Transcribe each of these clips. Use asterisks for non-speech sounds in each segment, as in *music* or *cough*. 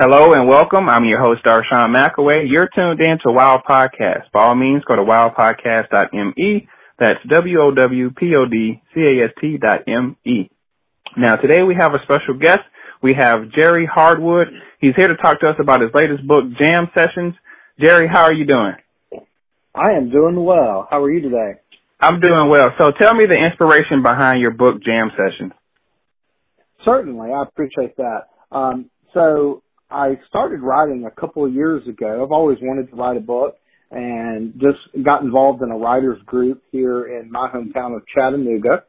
Hello and welcome. I'm your host, Darshawn McAway. You're tuned in to Wow Podcast. By all means, go to wowpodcast.me. That's W-O-W-P-O-D-C-A-S-T dot M-E. Now, today we have a special guest. We have Jerry Hardwood. He's here to talk to us about his latest book, Jam Sessions. Jerry, how are you doing? I am doing well. How are you today? I'm doing well. So tell me the inspiration behind your book, Jam Sessions. Certainly. I appreciate that. Um, so I started writing a couple of years ago. I've always wanted to write a book and just got involved in a writers group here in my hometown of Chattanooga.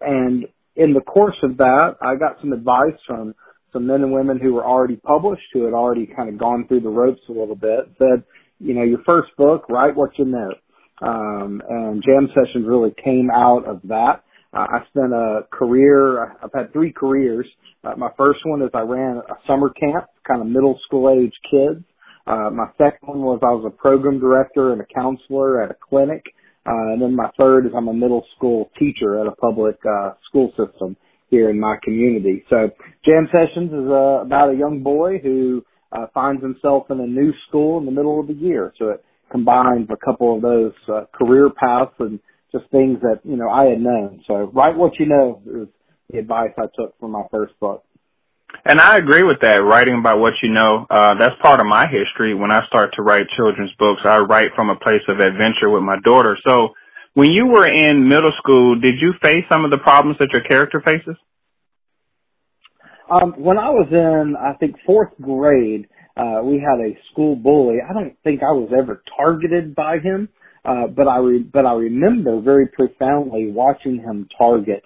And in the course of that, I got some advice from some men and women who were already published, who had already kind of gone through the ropes a little bit, said, you know, your first book, write what you know. Um, and Jam Sessions really came out of that. Uh, I spent a career, I've had three careers. Uh, my first one is I ran a summer camp, kind of middle school age kids. Uh, my second one was I was a program director and a counselor at a clinic. Uh, and then my third is I'm a middle school teacher at a public uh, school system here in my community. So Jam Sessions is uh, about a young boy who uh, finds himself in a new school in the middle of the year. So it combines a couple of those uh, career paths and just things that, you know, I had known. So write what you know is the advice I took from my first book. And I agree with that, writing about what you know. Uh, that's part of my history. When I start to write children's books, I write from a place of adventure with my daughter. So when you were in middle school, did you face some of the problems that your character faces? Um, when I was in, I think, fourth grade, uh, we had a school bully. I don't think I was ever targeted by him, uh, but I re- but I remember very profoundly watching him target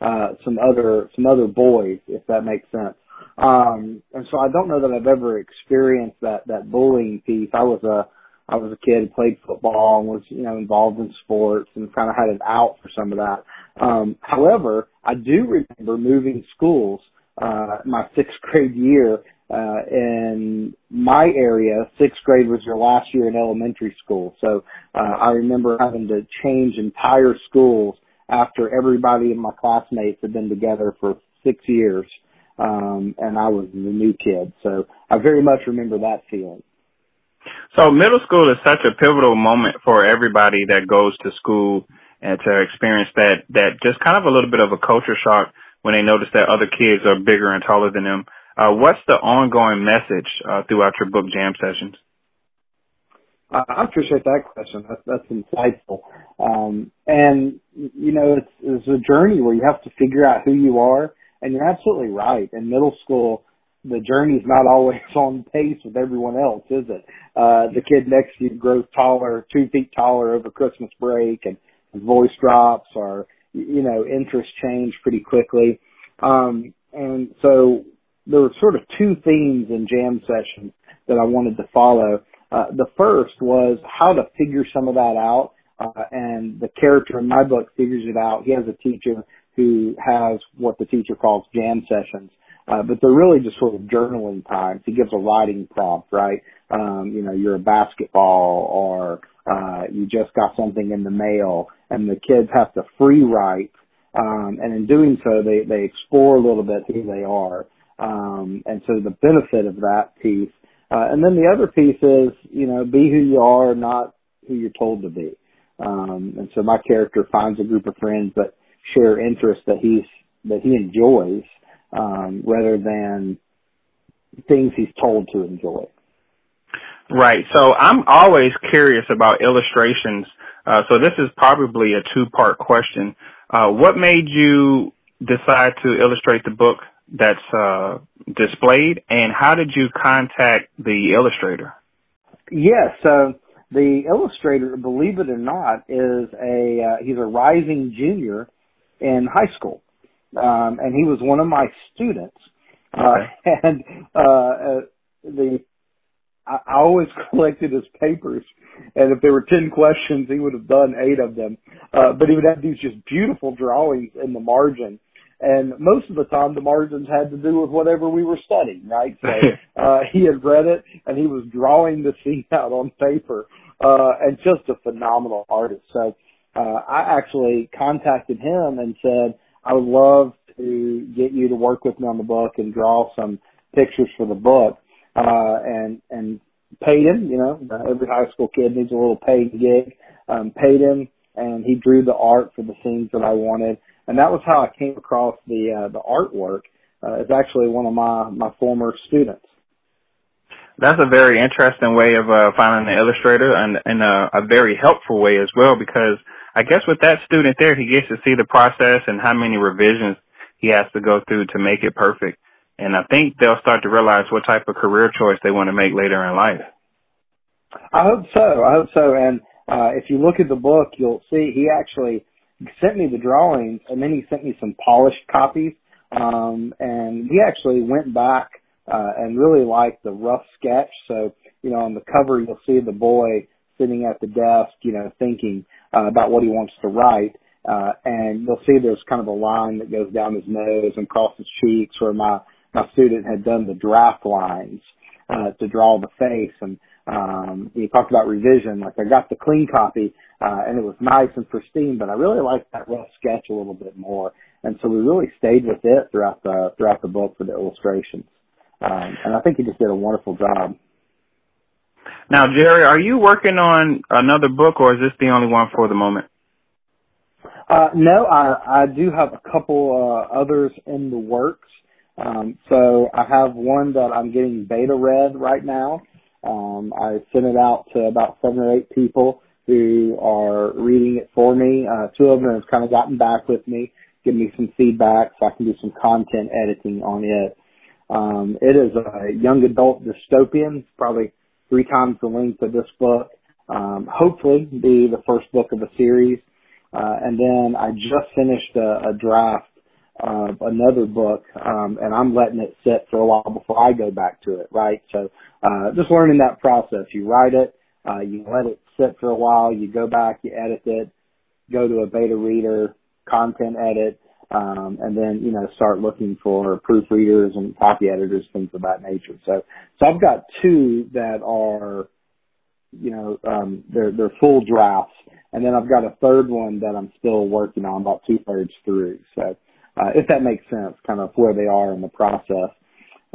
uh, some other some other boys, if that makes sense. Um, and so I don't know that I've ever experienced that that bullying piece. I was a I was a kid who played football and was you know involved in sports and kind of had an out for some of that. Um, however, I do remember moving schools uh, my sixth grade year uh, in my area, sixth grade was your last year in elementary school. So uh, I remember having to change entire schools after everybody in my classmates had been together for six years, um, and I was the new kid. So I very much remember that feeling. So middle school is such a pivotal moment for everybody that goes to school and to experience that that just kind of a little bit of a culture shock when they notice that other kids are bigger and taller than them. Uh, what's the ongoing message uh, throughout your book jam sessions? I appreciate that question. That's, that's insightful. Um, and you know, it's, it's a journey where you have to figure out who you are. And you're absolutely right. In middle school, the journey's not always *laughs* on pace with everyone else, is it? Uh, the kid next to you grows taller, two feet taller over Christmas break, and voice drops, or you know, interests change pretty quickly. Um, and so there were sort of two themes in jam sessions that I wanted to follow. Uh, the first was how to figure some of that out, uh, and the character in my book figures it out. He has a teacher who has what the teacher calls jam sessions, uh, but they're really just sort of journaling times. He gives a writing prompt, right? Um, you know, you're a basketball or uh, you just got something in the mail, and the kids have to free write. Um, and in doing so, they, they explore a little bit who they are. Um, and so the benefit of that piece. Uh, and then the other piece is, you know, be who you are, not who you're told to be. Um, and so my character finds a group of friends that share interests that he's, that he enjoys, um, rather than things he's told to enjoy. Right. So I'm always curious about illustrations. Uh, so this is probably a two-part question. Uh, what made you decide to illustrate the book that's uh, displayed, and how did you contact the illustrator? Yes. So the illustrator, believe it or not, is a uh, he's a rising junior in high school, um, and he was one of my students. Uh, okay. *laughs* Uh, and uh, the I, I always *laughs* collected his papers, and if there were ten questions, he would have done eight of them. Uh, but he would have these just beautiful drawings in the margin, and most of the time the margins had to do with whatever we were studying, right? So *laughs* uh, he had read it, and he was drawing the scene *laughs* out on paper, uh, and just a phenomenal artist. So uh, I actually contacted him and said, I would love to get you to work with me on the book and draw some pictures for the book. uh, and and paid him. You know, every high school kid needs a little paid gig. Um, paid him, and he drew the art for the scenes that I wanted, and that was how I came across the uh, the artwork. Uh, it's actually one of my my former students. That's a very interesting way of uh, finding an illustrator, and, and a, a very helpful way as well. Because I guess with that student there, he gets to see the process and how many revisions he has to go through to make it perfect. And I think they'll start to realize what type of career choice they want to make later in life. I hope so. I hope so. And uh, if you look at the book, you'll see he actually sent me the drawings, and then he sent me some polished copies. Um, and we actually went back uh, and really liked the rough sketch. So, you know, on the cover, you'll see the boy sitting at the desk, you know, thinking uh, about what he wants to write. Uh, and you'll see there's kind of a line that goes down his nose and across his cheeks where my, my student had done the draft lines, uh, to draw the face. And, um, he talked about revision. Like I got the clean copy, uh, and it was nice and pristine, but I really liked that rough sketch a little bit more. And so we really stayed with it throughout the, throughout the book for the illustrations. Um, and I think he just did a wonderful job. Now, Jerry, are you working on another book, or is this the only one for the moment? Uh, no, I, I do have a couple uh, others in the works. Um, so I have one that I'm getting beta read right now. Um, I sent it out to about seven or eight people who are reading it for me. Uh, two of them have kind of gotten back with me, give me some feedback so I can do some content editing on it. Um, it is a young adult dystopian, probably three times the length of this book. Um, hopefully be the first book of a series. Uh, and then I just finished a, a draft of another book, um, and I'm letting it sit for a while before I go back to it, right? So, uh, just learning that process. You write it, uh, you let it sit for a while, you go back, you edit it, go to a beta reader, content edit, um, and then you know start looking for proofreaders and copy editors, things of that nature. So, so I've got two that are, you know, um, they're they're full drafts, and then I've got a third one that I'm still working on, about two thirds through. So, uh, if that makes sense, kind of where they are in the process.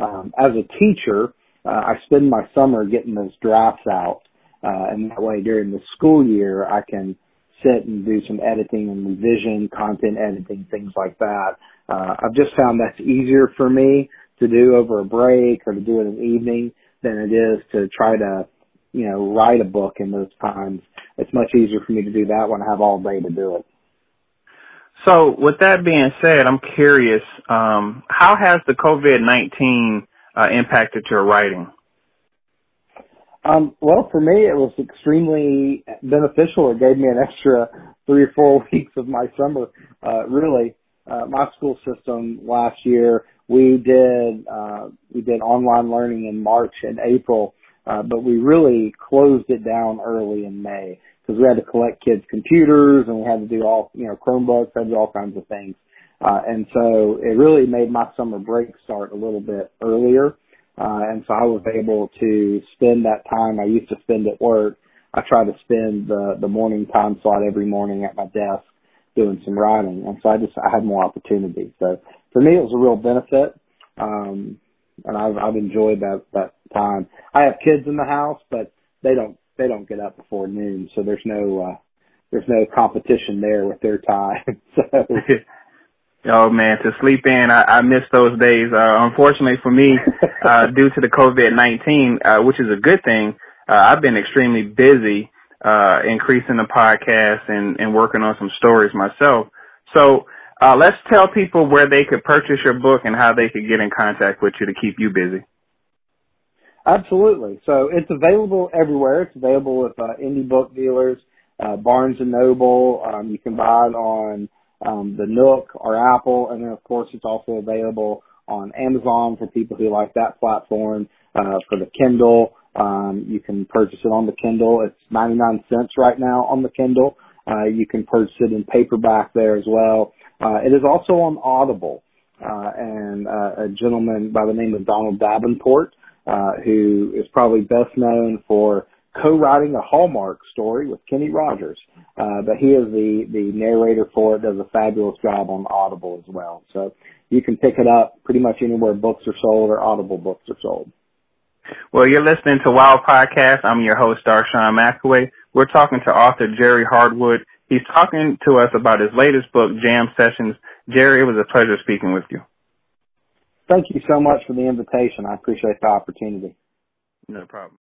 Um, as a teacher, uh, I spend my summer getting those drafts out, uh, and that way during the school year I can sit and do some editing and revision, content editing, things like that. Uh, I've just found that's easier for me to do over a break or to do it in the evening than it is to try to, you know, write a book in those times. It's much easier for me to do that when I have all day to do it. So, with that being said, I'm curious, um, how has the COVID-19 uh, impacted your writing? Um, well, for me, it was extremely beneficial. It gave me an extra three or four *laughs* weeks of my summer. Uh, really, uh, my school system last year, we did uh, we did online learning in March and April, uh, but we really closed it down early in May because we had to collect kids' computers and we had to do all you know Chromebooks, had to do all kinds of things, uh, and so it really made my summer break start a little bit earlier. Uh, and so I was able to spend that time I used to spend at work. I try to spend the, the morning time slot every morning at my desk doing some writing. And so I just, I had more opportunity. So for me, it was a real benefit. Um, and I've, I've enjoyed that, that time. I have kids in the house, but they don't, they don't get up before noon. So there's no, uh, there's no competition there with their time. *laughs* so *laughs* Oh man, to sleep in, I, I miss those days. Uh, unfortunately for me, *laughs* uh, due to the COVID-19, uh, which is a good thing, uh, I've been extremely busy, uh, increasing the podcast and, and working on some stories myself. So, uh, let's tell people where they could purchase your book and how they could get in contact with you to keep you busy. Absolutely. So it's available everywhere. It's available with, uh, indie book dealers, uh, Barnes and Noble. Um, you can buy it on, um, the Nook or Apple, and then of course it's also available on Amazon for people who like that platform. Uh, for the Kindle, um, you can purchase it on the Kindle. It's 99 cents right now on the Kindle. Uh, you can purchase it in paperback there as well. Uh, it is also on Audible, uh, and uh, a gentleman by the name of Donald Davenport, uh, who is probably best known for co-writing a Hallmark story with Kenny Rogers. Uh, but he is the, the narrator for it, does a fabulous job on Audible as well. So you can pick it up pretty much anywhere books are sold or Audible books are sold. Well, you're listening to Wow Podcast. I'm your host, Darshawn McAway. We're talking to author Jerry Hardwood. He's talking to us about his latest book, Jam Sessions. Jerry, it was a pleasure speaking with you. Thank you so much for the invitation. I appreciate the opportunity. No problem.